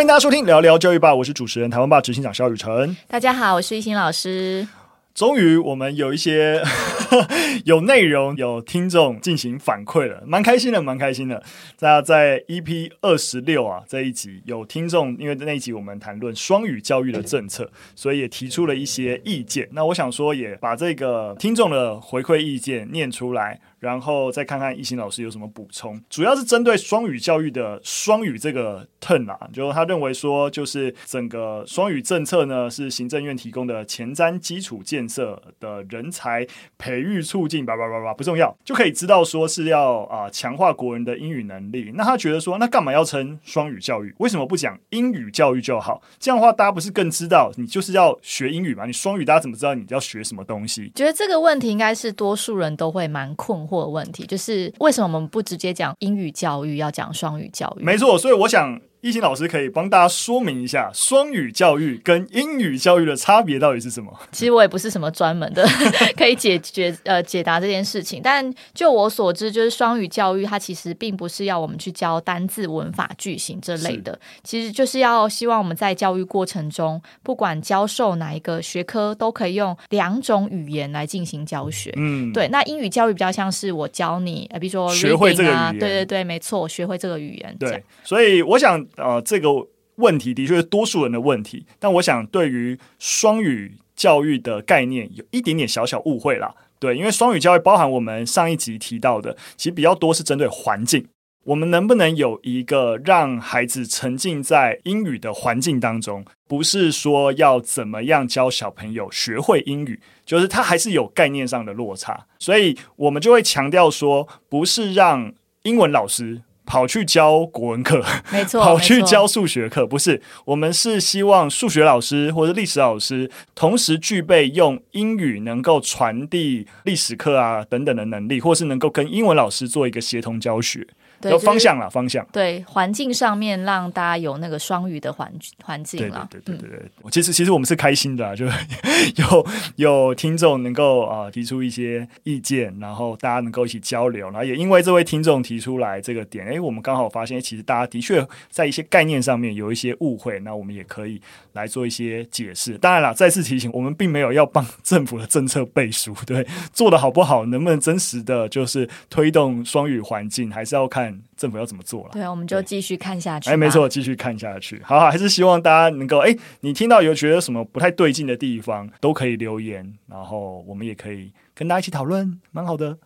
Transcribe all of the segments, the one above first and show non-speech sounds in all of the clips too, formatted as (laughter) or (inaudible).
欢迎大家收听聊聊教育吧，我是主持人台湾吧执行长肖雨辰。大家好，我是一心老师。终于，我们有一些 (laughs) 有内容、有听众进行反馈了，蛮开心的，蛮开心的。大家在 EP 二十六啊这一集有听众，因为那一集我们谈论双语教育的政策，所以也提出了一些意见。那我想说，也把这个听众的回馈意见念出来。然后再看看懿心老师有什么补充，主要是针对双语教育的双语这个 turn 啊，就他认为说，就是整个双语政策呢是行政院提供的前瞻基础建设的人才培育促进，叭叭叭叭不重要，就可以知道说是要啊强化国人的英语能力。那他觉得说，那干嘛要称双语教育？为什么不讲英语教育就好？这样的话，大家不是更知道你就是要学英语嘛？你双语，大家怎么知道你要学什么东西？觉得这个问题应该是多数人都会蛮困惑。或问题就是为什么我们不直接讲英语教育，要讲双语教育？没错，所以我想。懿心老师可以帮大家说明一下双语教育跟英语教育的差别到底是什么？(laughs) 其实我也不是什么专门的 (laughs) 可以解决呃解答这件事情，但就我所知，就是双语教育它其实并不是要我们去教单字、文法、句型这类的，其实就是要希望我们在教育过程中，不管教授哪一个学科，都可以用两种语言来进行教学。嗯，对。那英语教育比较像是我教你，呃，比如说啊，学会这个语言，对对对，没错，学会这个语言。对，所以我想。呃，这个问题的确是多数人的问题，但我想对于双语教育的概念有一点点小小误会啦。对，因为双语教育包含我们上一集提到的，其实比较多是针对环境。我们能不能有一个让孩子沉浸在英语的环境当中？不是说要怎么样教小朋友学会英语，就是他还是有概念上的落差，所以我们就会强调说，不是让英文老师。跑去教国文课，没错，(laughs) 跑去教数学课，不是，我们是希望数学老师或者历史老师同时具备用英语能够传递历史课啊等等的能力，或是能够跟英文老师做一个协同教学。有方向了，方向对环境上面让大家有那个双语的环环境了。对对对对对，嗯、其实其实我们是开心的，(laughs) 就有有听众能够啊、呃、提出一些意见，然后大家能够一起交流，然后也因为这位听众提出来这个点，哎，我们刚好发现，其实大家的确在一些概念上面有一些误会，那我们也可以来做一些解释。当然了，再次提醒，我们并没有要帮政府的政策背书，对，做的好不好，能不能真实的就是推动双语环境，还是要看。政府要怎么做了？对，我们就继续看下去。哎，没错，继续看下去。好，好，还是希望大家能够，哎，你听到有觉得什么不太对劲的地方，都可以留言，然后我们也可以跟大家一起讨论，蛮好的。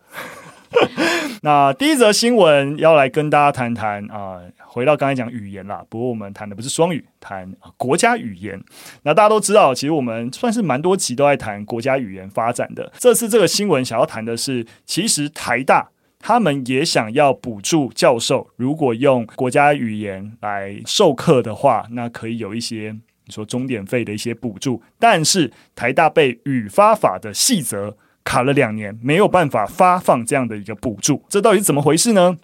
(laughs) 那第一则新闻要来跟大家谈谈啊，回到刚才讲语言啦，不过我们谈的不是双语，谈国家语言。那大家都知道，其实我们算是蛮多集都在谈国家语言发展的。这次这个新闻想要谈的是，其实台大。他们也想要补助教授，如果用国家语言来授课的话，那可以有一些你说钟点费的一些补助。但是台大被语法法的细则卡了两年，没有办法发放这样的一个补助，这到底怎么回事呢？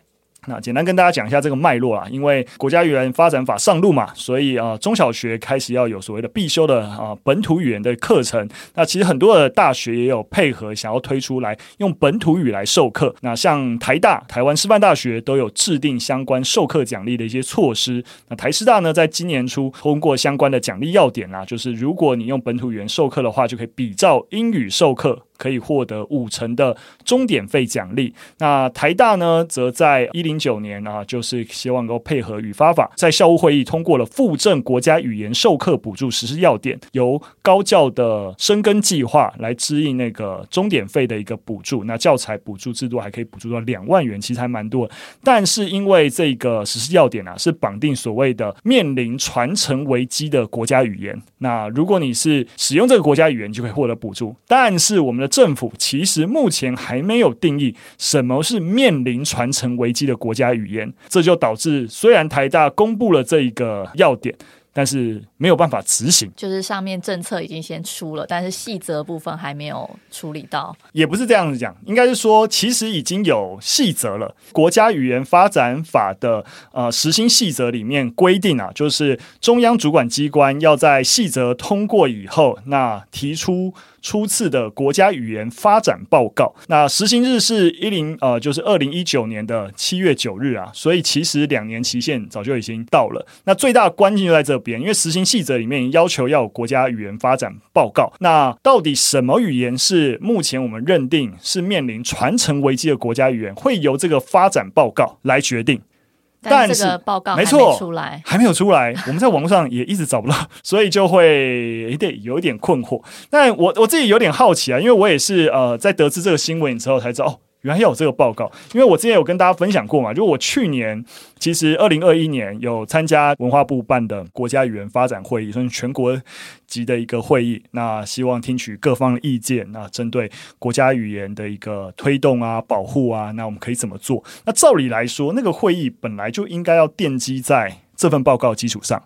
那简单跟大家讲一下这个脉络啊，因为国家语言发展法上路嘛，所以啊、中小学开始要有所谓的必修的啊、本土语言的课程。那其实很多的大学也有配合，想要推出来用本土语来授课。那像台大、台湾师范大学都有制定相关授课奖励的一些措施。那台师大呢，在今年初通过相关的奖励要点啊，就是如果你用本土语言授课的话，就可以比照英语授课。可以获得五成的终点费奖励。那台大呢，则在一零九年啊，就是希望能够配合语发法，在校务会议通过了附赠国家语言授课补助实施要点，由高教的深耕计划来支应那个终点费的一个补助。那教材补助制度还可以补助到两万元，其实还蛮多。但是因为这个实施要点啊，是绑定所谓的面临传承危机的国家语言。那如果你是使用这个国家语言，就可以获得补助。但是我们的政府其实目前还没有定义什么是面临传承危机的国家语言，这就导致虽然台大公布了这一个要点，但是没有办法执行，就是上面政策已经先出了，但是细则部分还没有处理到。也不是这样子讲，应该是说其实已经有细则了。国家语言发展法的呃实行细则里面规定啊，就是中央主管机关要在细则通过以后，那提出。初次的国家语言发展报告，那实行日是一零呃，就是二零一九年的七月九日啊，所以其实两年期限早就已经到了。那最大关键就在这边，因为实行细则里面要求要有国家语言发展报告，那到底什么语言是目前我们认定是面临传承危机的国家语言，会由这个发展报告来决定。但是这个报告还没出来，还没有出来。(laughs) 我们在网络上也一直找不到，(laughs) 所以就会有点有一点困惑。但我我自己有点好奇啊，因为我也是呃，在得知这个新闻之后才知道。哦原来有这个报告，因为我之前有跟大家分享过嘛，就我去年其实二零二一年有参加文化部办的国家语言发展会议，算是全国级的一个会议。那希望听取各方的意见，那针对国家语言的一个推动啊、保护啊，那我们可以怎么做？那照理来说，那个会议本来就应该要奠基在这份报告基础上。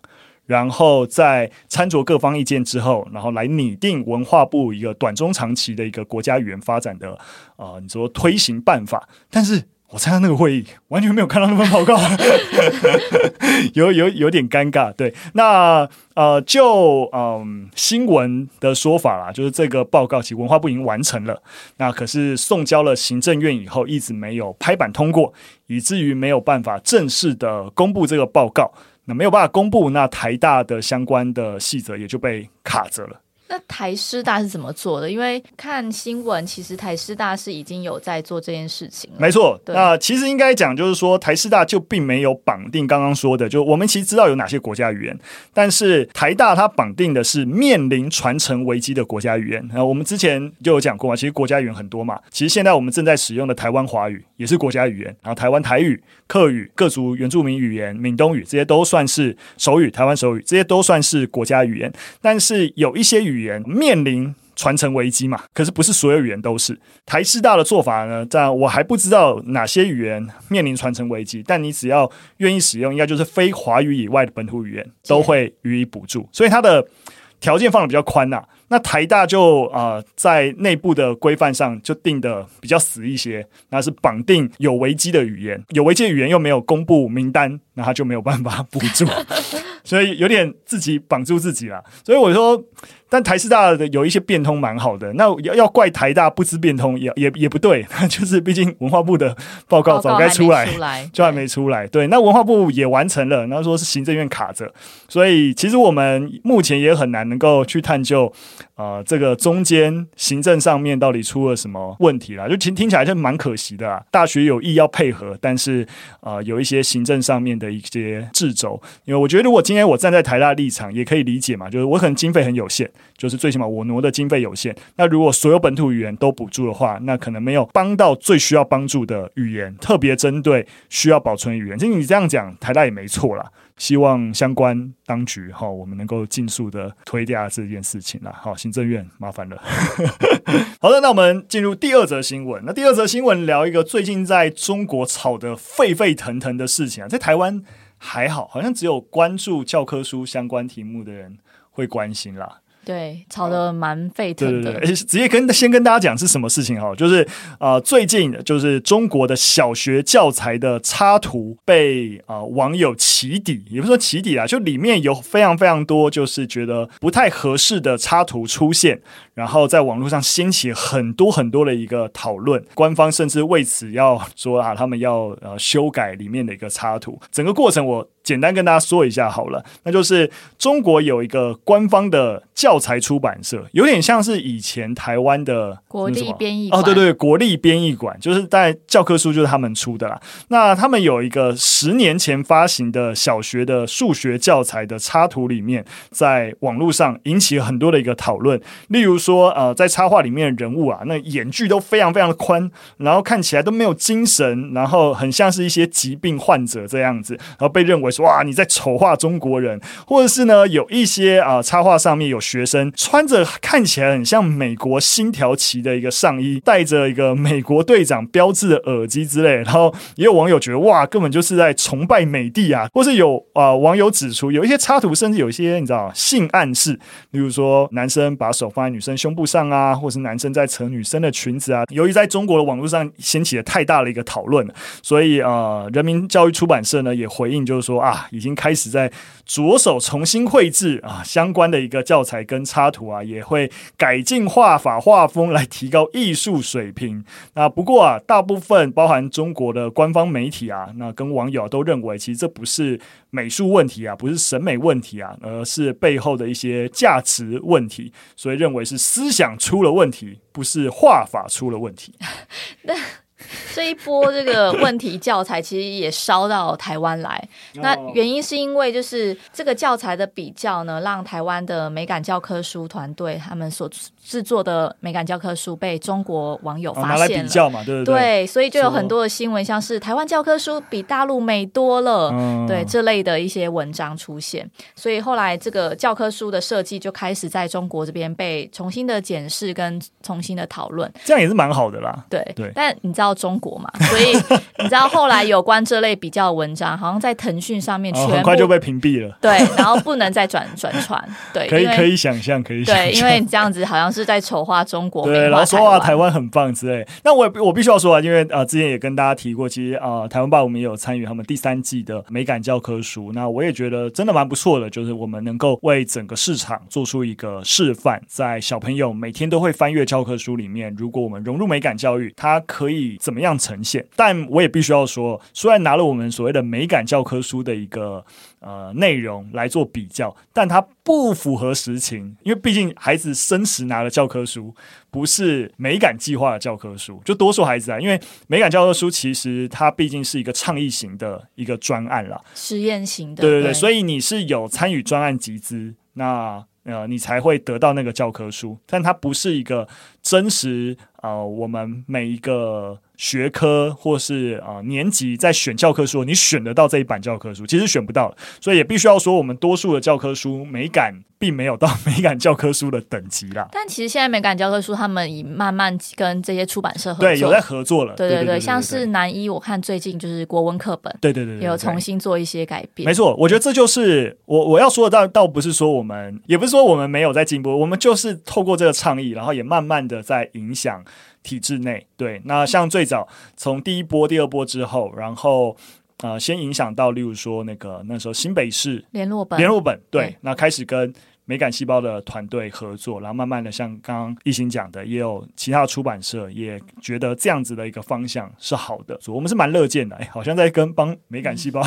然后在参酌各方意见之后，然后来拟定文化部一个短中长期的一个国家语言发展的呃，你说推行办法。但是我参加那个会议，完全没有看到那份报告，(laughs) 有有有点尴尬。对，那呃，就嗯新闻的说法啦，就是这个报告其实文化部已经完成了，那可是送交了行政院以后，一直没有拍板通过，以至于没有办法正式的公布这个报告。那没有办法公布，那台大的相关的细则也就被卡着了。那台师大是怎么做的？因为看新闻，其实台师大是已经有在做这件事情了。没错，那其实应该讲，就是说台师大就并没有绑定刚刚说的，就我们其实知道有哪些国家语言，但是台大它绑定的是面临传承危机的国家语言。那我们之前就有讲过嘛，其实国家语言很多嘛，其实现在我们正在使用的台湾华语也是国家语言，然后台湾台语、客语、各族原住民语言、闽东语这些都算是手语，台湾手语这些都算是国家语言，但是有一些语言。语言面临传承危机嘛？可是不是所有语言都是。台师大的做法呢？这样我还不知道哪些语言面临传承危机，但你只要愿意使用，应该就是非华语以外的本土语言都会予以补助。所以它的条件放的比较宽呐。那台大就啊、呃，在内部的规范上就定的比较死一些，那是绑定有危机的语言，有危机的语言又没有公布名单，那他就没有办法补助。(laughs) 所以有点自己绑住自己了，所以我说，但台师大的有一些变通蛮好的，那要要怪台大不知变通也也也不对，就是毕竟文化部的报告早该 (laughs) 出来，就还没出来。对，那文化部也完成了，然后说是行政院卡着，所以其实我们目前也很难能够去探究，呃，这个中间行政上面到底出了什么问题啦，就听听起来就蛮可惜的啦。大学有意要配合，但是呃，有一些行政上面的一些掣肘，因为我觉得如果今天我站在台大立场，也可以理解嘛，就是我可能经费很有限，就是最起码我挪的经费有限。那如果所有本土语言都补助的话，那可能没有帮到最需要帮助的语言，特别针对需要保存语言。其实你这样讲，台大也没错啦。希望相关当局哈，我们能够尽速的推掉这件事情啦。好，行政院麻烦了。(laughs) 好的，那我们进入第二则新闻。那第二则新闻聊一个最近在中国吵得沸沸腾腾的事情啊，在台湾。还好，好像只有关注教科书相关题目的人会关心啦。对，吵得蛮沸腾的。对对对，直接跟先跟大家讲是什么事情哈，就是啊、最近就是中国的小学教材的插图被啊、网友起底，也不是说起底啊，就里面有非常非常多就是觉得不太合适的插图出现，然后在网络上掀起很多很多的一个讨论，官方甚至为此要说啊，他们要呃修改里面的一个插图，整个过程我。简单跟大家说一下好了，那就是中国有一个官方的教材出版社，有点像是以前台湾的国立编译馆。哦，对对，国立编译馆就是在教科书就是他们出的啦。那他们有一个十年前发行的小学的数学教材的插图里面，在网络上引起了很多的一个讨论。例如说，呃，在插画里面的人物啊，那眼距都非常非常的宽，然后看起来都没有精神，然后很像是一些疾病患者这样子，然后被认为。说哇你在丑化中国人，或者是呢有一些啊、插画上面有学生穿着看起来很像美国星条旗的一个上衣，戴着一个美国队长标志的耳机之类，然后也有网友觉得哇根本就是在崇拜美帝啊，或是有啊、网友指出有一些插图甚至有一些你知道性暗示，例如说男生把手放在女生胸部上啊，或是男生在扯女生的裙子啊，由于在中国的网络上掀起了太大的一个讨论，所以呃，人民教育出版社呢也回应，就是说啊，已经开始在着手重新绘制啊相关的一个教材跟插图啊，也会改进画法画风来提高艺术水平。那不过啊，大部分包含中国的官方媒体啊，那跟网友都认为，其实这不是美术问题啊，不是审美问题啊，而是背后的一些价值问题，所以认为是思想出了问题，不是画法出了问题。(laughs) 那 (laughs) 这一波这个问题教材其实也烧到台湾来，(laughs) 那原因是因为就是这个教材的比较呢，让台湾的美感教科书团队他们所制作的美感教科书被中国网友发现了，拿来比较嘛，对不对？对，所以就有很多的新闻，像是台湾教科书比大陆美多了，嗯，对这类的一些文章出现。所以后来这个教科书的设计就开始在中国这边被重新的检视跟重新的讨论，这样也是蛮好的啦。对对，但你知道中国嘛？(laughs) 所以你知道后来有关这类比较的文章，好像在腾讯上面全部，哦，很快就被屏蔽了。(laughs) 对，然后不能再转转传。对，(laughs) 可以可以想象，可以想象。对，因为这样子好像是在丑化中国，对，然后说话台湾很棒之类。那我我必须要说啊，因为啊、呃，之前也跟大家提过，其实啊、呃，台湾吧我们也有参与他们第三季的美感教科书。那我也觉得真的蛮不错的，就是我们能够为整个市场做出一个示范，在小朋友每天都会翻阅教科书里面，如果我们融入美感教育，它可以怎么样呈现？但我也必须要说，虽然拿了我们所谓的美感教科书的一个。呃，内容来做比较，但它不符合实情，因为毕竟孩子生时拿了教科书不是美感计划的教科书，就多数孩子啊，因为美感教科书其实它毕竟是一个倡议型的一个专案啦，实验型的，对对对，所以你是有参与专案集资，那呃，你才会得到那个教科书，但它不是一个真实呃，我们每一个。学科或是啊、呃、年级在选教科书，你选得到这一版教科书，其实选不到，所以也必须要说，我们多数的教科书美感并没有到美感教科书的等级啦。但其实现在美感教科书他们已慢慢跟这些出版社合作，对，有在合作了。对对对，对对对，像是南一，我看最近就是国文课本，对对对，对，对，对，有重新做一些改变。没错，我觉得这就是我我要说的，倒倒不是说我们，也不是说我们没有在进步，我们就是透过这个倡议，然后也慢慢的在影响。体制内对，那像最早从第一波、第二波之后，然后呃，先影响到，例如说那个那时候新北市联络本，联络本对，那开始跟美感细胞的团队合作，然后慢慢的像刚刚一行讲的，也有其他的出版社也觉得这样子的一个方向是好的，所以我们是蛮乐见的，哎，好像在跟帮美感细胞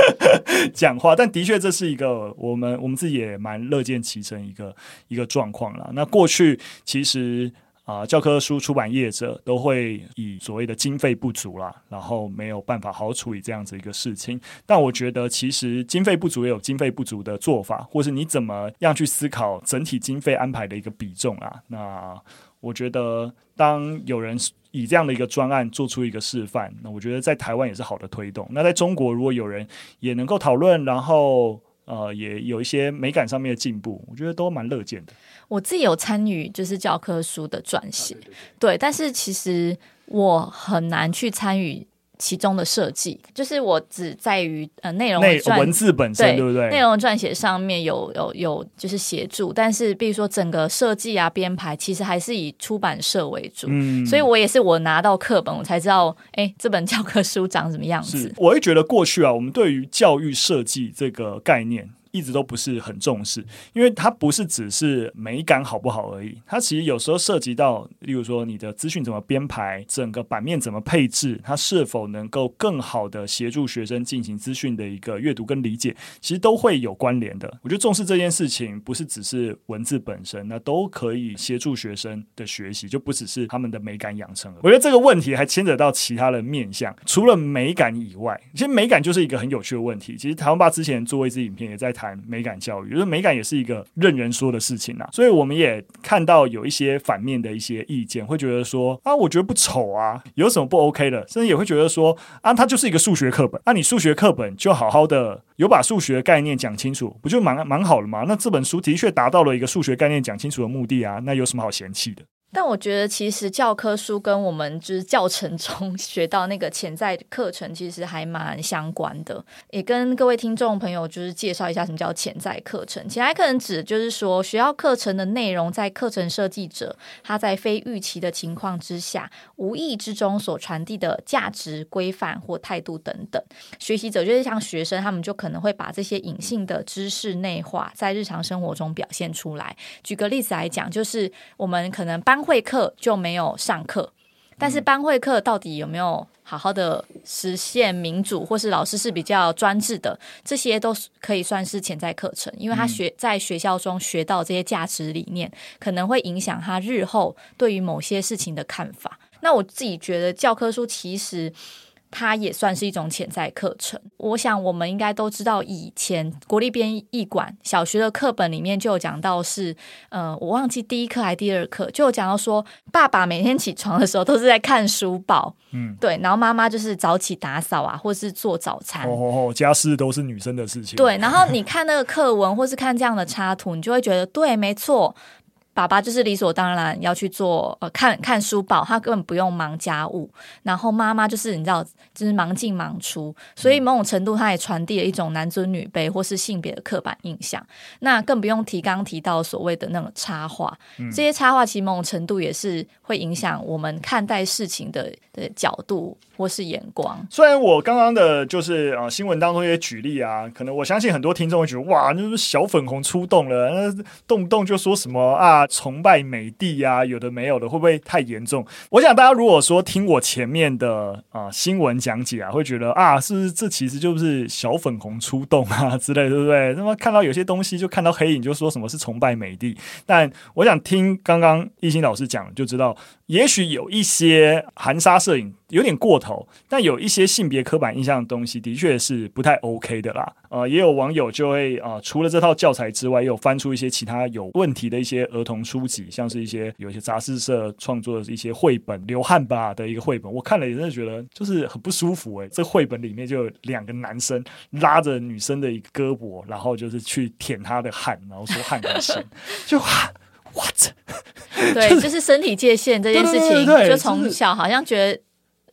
(laughs) 讲话，但的确这是一个我们我们自己也蛮乐见其成一个一个状况了。那过去其实。啊，教科书出版业者都会以所谓的经费不足啦，然后没有办法好好处理这样子一个事情。但我觉得，其实经费不足也有经费不足的做法，或是你怎么样去思考整体经费安排的一个比重啊。那我觉得，当有人以这样的一个专案做出一个示范，那我觉得在台湾也是好的推动。那在中国，如果有人也能够讨论，然后呃，也有一些美感上面的进步，我觉得都蛮乐见的。我自己有参与，就是教科书的撰写，啊，对对对，对，但是其实我很难去参与其中的设计，就是我只在于呃内容内文字本身，对，对不对？内容撰写上面有有有就是协助，但是比如说整个设计啊编排，其实还是以出版社为主，嗯，所以我也是我拿到课本，我才知道，哎，这本教科书长什么样子。我会觉得过去啊，我们对于教育设计这个概念。一直都不是很重视，因为它不是只是美感好不好而已，它其实有时候涉及到，例如说你的资讯怎么编排，整个版面怎么配置，它是否能够更好的协助学生进行资讯的一个阅读跟理解，其实都会有关联的。我觉得重视这件事情，不是只是文字本身，那都可以协助学生的学习，就不只是他们的美感养成了。我觉得这个问题还牵扯到其他的面向，除了美感以外，其实美感就是一个很有趣的问题。其实台湾爸之前做一支影片，也在。谈美感教育，就是美感也是一个任人说的事情啊。所以我们也看到有一些反面的一些意见，会觉得说啊，我觉得不丑啊，有什么不 OK 的？甚至也会觉得说啊，它就是一个数学课本，那、你数学课本就好好的有把数学概念讲清楚，不就蛮蛮好了吗？那这本书的确达到了一个数学概念讲清楚的目的啊，那有什么好嫌弃的？但我觉得，其实教科书跟我们就是教程中 (laughs) 学到那个潜在课程，其实还蛮相关的。也跟各位听众朋友就是介绍一下什么叫潜在课程。潜在课程指就是说，学校课程的内容在课程设计者他在非预期的情况之下，无意之中所传递的价值规范或态度等等。学习者就是像学生，他们就可能会把这些隐性的知识内化在日常生活中表现出来。举个例子来讲，就是我们可能班。班会课就没有上课，但是班会课到底有没有好好的实现民主，或是老师是比较专制的，这些都可以算是潜在课程，因为他学在学校中学到这些价值理念，可能会影响他日后对于某些事情的看法。那我自己觉得教科书其实。它也算是一种潜在课程。我想我们应该都知道，以前国立编译馆小学的课本里面就有讲到是，呃，我忘记第一课还是第二课，就有讲到说，爸爸每天起床的时候都是在看书报，嗯，对，然后妈妈就是早起打扫啊，或是做早餐，哦哦哦，家事都是女生的事情。对，然后你看那个课文，或是看这样的插图，你就会觉得，对，没错。爸爸就是理所当然要去做呃看看书报，他根本不用忙家务。然后妈妈就是你知道，就是忙进忙出，所以某种程度他也传递了一种男尊女卑或是性别的刻板印象。那更不用提刚刚提到所谓的那种插画，嗯、这些插画其实某种程度也是会影响我们看待事情的的角度或是眼光。虽然我刚刚的就是啊、新闻当中也举例啊，可能我相信很多听众会觉得哇，那是小粉红出动了，那动不动就说什么啊。崇拜美帝呀、有的没有的，会不会太严重？我想大家如果说听我前面的啊、新闻讲解啊，会觉得啊，是不是这其实就是小粉红出动啊之类，对不对？那么看到有些东西就看到黑影，就说什么是崇拜美帝。但我想听刚刚亦欣老师讲，就知道。也许有一些含沙射影有点过头，但有一些性别刻板印象的东西的确是不太 OK 的啦。呃，也有网友就会啊、呃，除了这套教材之外，也有翻出一些其他有问题的一些儿童书籍，像是一些有一些杂志社创作的一些绘本，流汗吧的一个绘本，我看了也真的觉得就是很不舒服诶、欸，这绘本里面就有两个男生拉着女生的一个胳膊，然后就是去舔她的汗，然后说汗很咸，(laughs) 就。What？对，就是、就是身体界限这件事情，就从小好像觉得，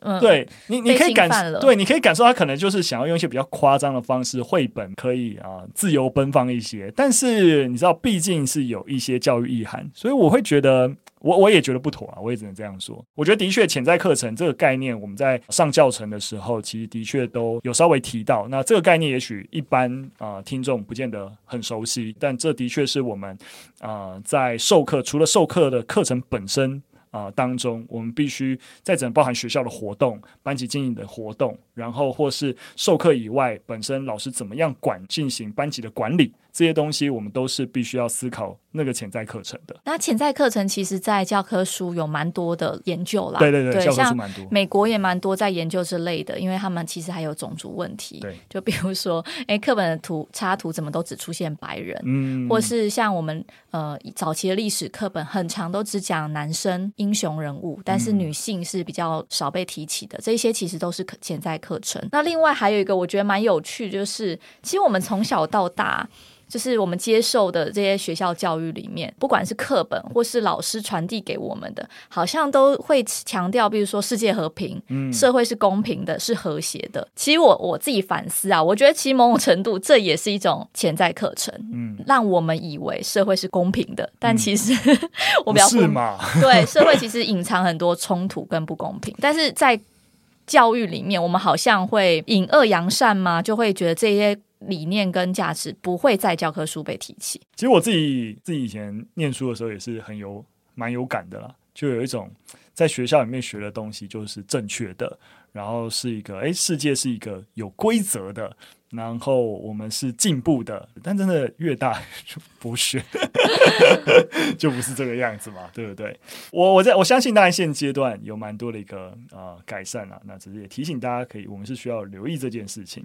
嗯，对你，你可以感，对，你可以感受他可能就是想要用一些比较夸张的方式，绘本可以啊自由奔放一些，但是你知道，毕竟是有一些教育意涵，所以我会觉得。我我也觉得不妥啊，我也只能这样说。我觉得的确潜在课程这个概念，我们在上教程的时候，其实的确都有稍微提到。那这个概念也许一般啊、呃、听众不见得很熟悉，但这的确是我们啊、呃、在授课除了授课的课程本身啊、当中，我们必须在整包含学校的活动、班级经营的活动，然后或是授课以外，本身老师怎么样管进行班级的管理。这些东西我们都是必须要思考那个潜在课程的。那潜在课程其实，在教科书有蛮多的研究啦。对对对，对教科书蛮多。美国也蛮多在研究之类的，因为他们其实还有种族问题。对，就比如说，哎，课本的图插图怎么都只出现白人？嗯，或是像我们呃早期的历史课本，很长都只讲男生英雄人物，但是女性是比较少被提起的。嗯、这些其实都是潜在课程。那另外还有一个我觉得蛮有趣，就是其实我们从小到大。就是我们接受的这些学校教育里面，不管是课本或是老师传递给我们的，好像都会强调，比如说世界和平，嗯，社会是公平的，是和谐的。其实我我自己反思啊，我觉得其实某种程度这也是一种潜在课程，嗯，让我们以为社会是公平的，但其实、嗯、(laughs) 我比较是嘛？(laughs) 对，社会其实隐藏很多冲突跟不公平，但是在教育里面，我们好像会隐恶扬善吗，就会觉得这些。理念跟价值不会在教科书被提起。其实我自己自己以前念书的时候也是很有蛮有感的啦，就有一种在学校里面学的东西就是正确的，然后是一个诶，世界是一个有规则的，然后我们是进步的，但真的越大就不是，(laughs) 就不是这个样子嘛，对不对？我我在我相信，当然现阶段有蛮多的一个呃改善啊，那只是也提醒大家，可以我们是需要留意这件事情。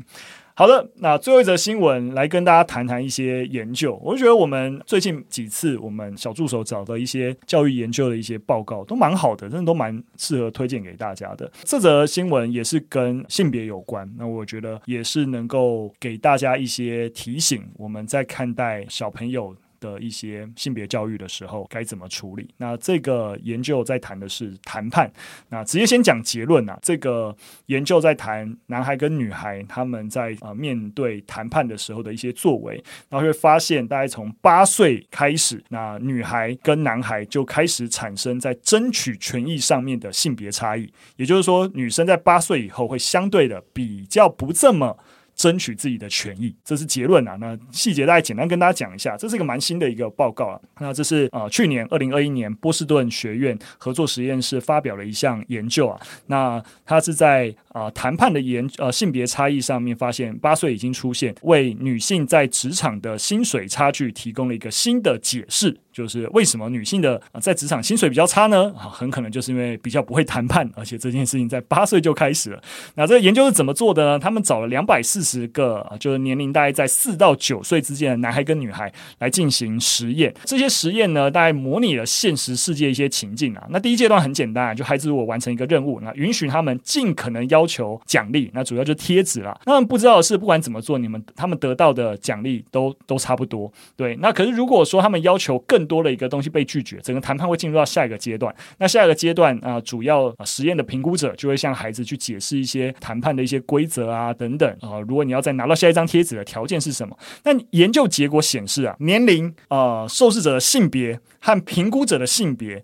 好的，那最后一则新闻来跟大家谈谈一些研究。我就觉得我们最近几次我们小助手找的一些教育研究的一些报告都蛮好的，真的都蛮适合推荐给大家的。这则新闻也是跟性别有关，那我觉得也是能够给大家一些提醒，我们在看待小朋友的一些性别教育的时候该怎么处理？那这个研究在谈的是谈判。那直接先讲结论啊，这个研究在谈男孩跟女孩他们在啊面对谈判的时候的一些作为，然后会发现大概从八岁开始，那女孩跟男孩就开始产生在争取权益上面的性别差异。也就是说，女生在八岁以后会相对的比较不这么。争取自己的权益，这是结论啊。那细节大概简单跟大家讲一下，这是一个蛮新的一个报告啊。那这是呃去年二零二一年波士顿学院合作实验室发表了一项研究啊。那它是在啊、谈判的研呃性别差异上面发现，八岁已经出现为女性在职场的薪水差距提供了一个新的解释。就是为什么女性的在职场薪水比较差呢？啊，很可能就是因为比较不会谈判，而且这件事情在八岁就开始了。那这个研究是怎么做的呢？他们找了两百四四十个，就是年龄大概在四到九岁之间的男孩跟女孩来进行实验。这些实验呢，大概模拟了现实世界一些情境啊。那第一阶段很简单啊，就孩子如果完成一个任务，那允许他们尽可能要求奖励，那主要就贴纸啦。那他们不知道的是，不管怎么做，你们他们得到的奖励都都差不多。对，那可是如果说他们要求更多的一个东西被拒绝，整个谈判会进入到下一个阶段。那下一个阶段啊、主要、实验的评估者就会向孩子去解释一些谈判的一些规则啊等等啊、如果你要再拿到下一张贴纸的条件是什么？那研究结果显示啊，年龄、呃，受试者的性别和评估者的性别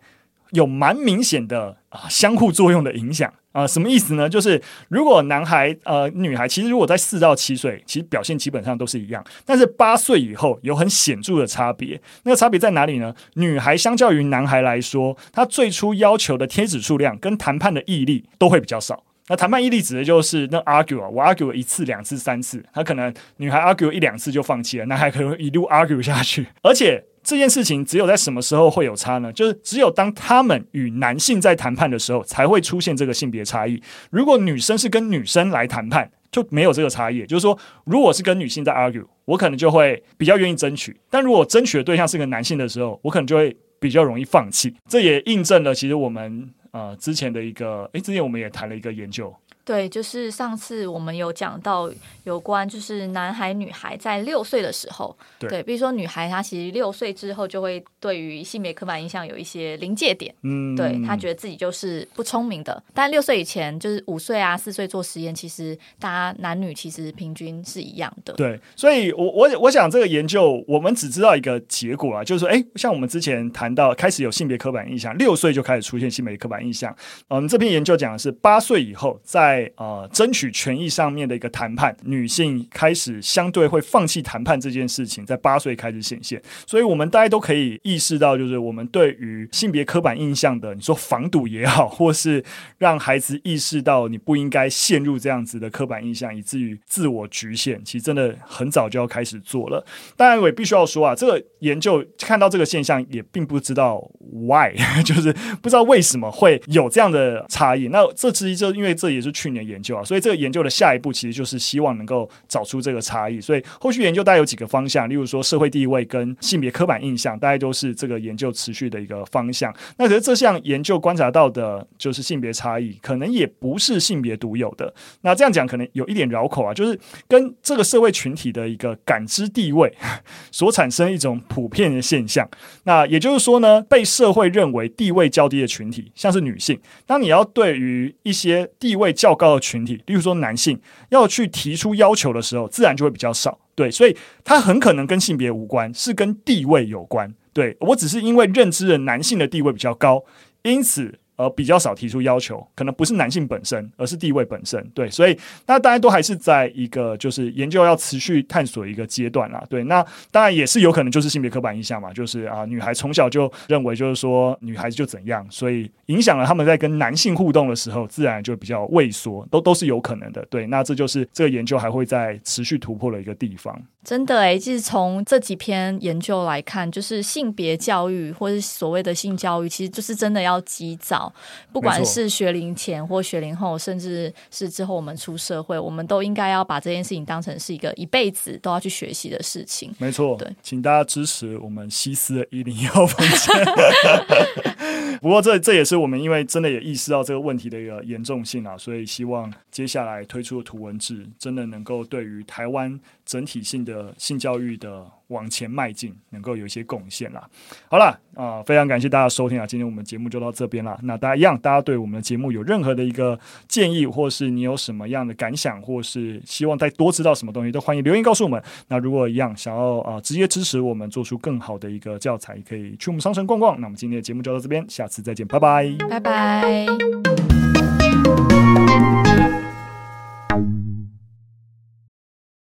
有蛮明显的啊、相互作用的影响。啊、什么意思呢？就是如果男孩呃女孩，其实如果在四到七岁，其实表现基本上都是一样，但是八岁以后有很显著的差别。那个差别在哪里呢？女孩相较于男孩来说，她最初要求的贴纸数量跟谈判的毅力都会比较少。那谈判毅力指的就是那 argue 啊，我 argue 一次、两次、三次，他可能女孩 argue 一两次就放弃了，男孩可能一路 argue 下去，而且。这件事情只有在什么时候会有差呢？就是只有当他们与男性在谈判的时候，才会出现这个性别差异。如果女生是跟女生来谈判，就没有这个差异。就是说，如果是跟女性在 argue，我可能就会比较愿意争取；但如果争取的对象是个男性的时候，我可能就会比较容易放弃。这也印证了其实我们啊之前的一个，哎，之前我们也谈了一个研究。对，就是上次我们有讲到有关，就是男孩女孩在六岁的时候，对，对，比如说女孩她其实六岁之后就会对于性别刻板印象有一些临界点，嗯，对，她觉得自己就是不聪明的，但六岁以前就是五岁啊四岁做实验，其实大家男女其实平均是一样的，对，所以我我我想这个研究我们只知道一个结果啊，就是说，哎，像我们之前谈到开始有性别刻板印象，六岁就开始出现性别刻板印象，嗯，这篇研究讲的是八岁以后在在呃，争取权益上面的一个谈判，女性开始相对会放弃谈判这件事情，在八岁开始显现。所以，我们大家都可以意识到，就是我们对于性别刻板印象的，你说防堵也好，或是让孩子意识到你不应该陷入这样子的刻板印象，以至于自我局限，其实真的很早就要开始做了。当然，我也必须要说啊，这个研究看到这个现象，也并不知道 why，(laughs) 就是不知道为什么会有这样的差异。那这之一就因为这也是去。去年研究啊，所以这个研究的下一步其实就是希望能够找出这个差异。所以后续研究大概有几个方向，例如说社会地位跟性别刻板印象，大概都是这个研究持续的一个方向。那可是这项研究观察到的就是性别差异，可能也不是性别独有的。那这样讲可能有一点绕口啊，就是跟这个社会群体的一个感知地位所产生一种普遍的现象。那也就是说呢，被社会认为地位较低的群体，像是女性，当你要对于一些地位较高的群体，例如说男性要去提出要求的时候，自然就会比较少。对，所以他很可能跟性别无关，是跟地位有关。对，我只是因为认知的男性的地位比较高，因此呃比较少提出要求，可能不是男性本身，而是地位本身。对，所以那大家都还是在一个就是研究要持续探索一个阶段啦。对，那当然也是有可能就是性别刻板印象嘛，就是啊，女孩从小就认为就是说女孩子就怎样，所以影响了他们在跟男性互动的时候，自然就比较畏缩，都都是有可能的。对，那这就是这个研究还会在持续突破的一个地方。真的诶，其实从这几篇研究来看，就是性别教育或是所谓的性教育，其实就是真的要及早，不管是学龄前或学龄后，甚至是之后我们出社会，我们都应该要把这件事情当成是一个一辈子都要去学习的事情。没错，对，请大家支持我们西斯的一零一号房间。(laughs) 不过这这也是我们因为真的也意识到这个问题的一个严重性啊，所以希望接下来推出的图文字真的能够对于台湾整体性的性教育的。往前迈进，能够有一些贡献啦。好了啊，非常感谢大家收听啊！今天我们节目就到这边了。那大家一样，大家对我们的节目有任何的一个建议，或是你有什么样的感想，或是希望再多知道什么东西，都欢迎留言告诉我们。那如果一样想要啊直接支持我们，做出更好的一个教材，可以去我们商城逛逛。那我们今天的节目就到这边，下次再见，拜拜，拜拜。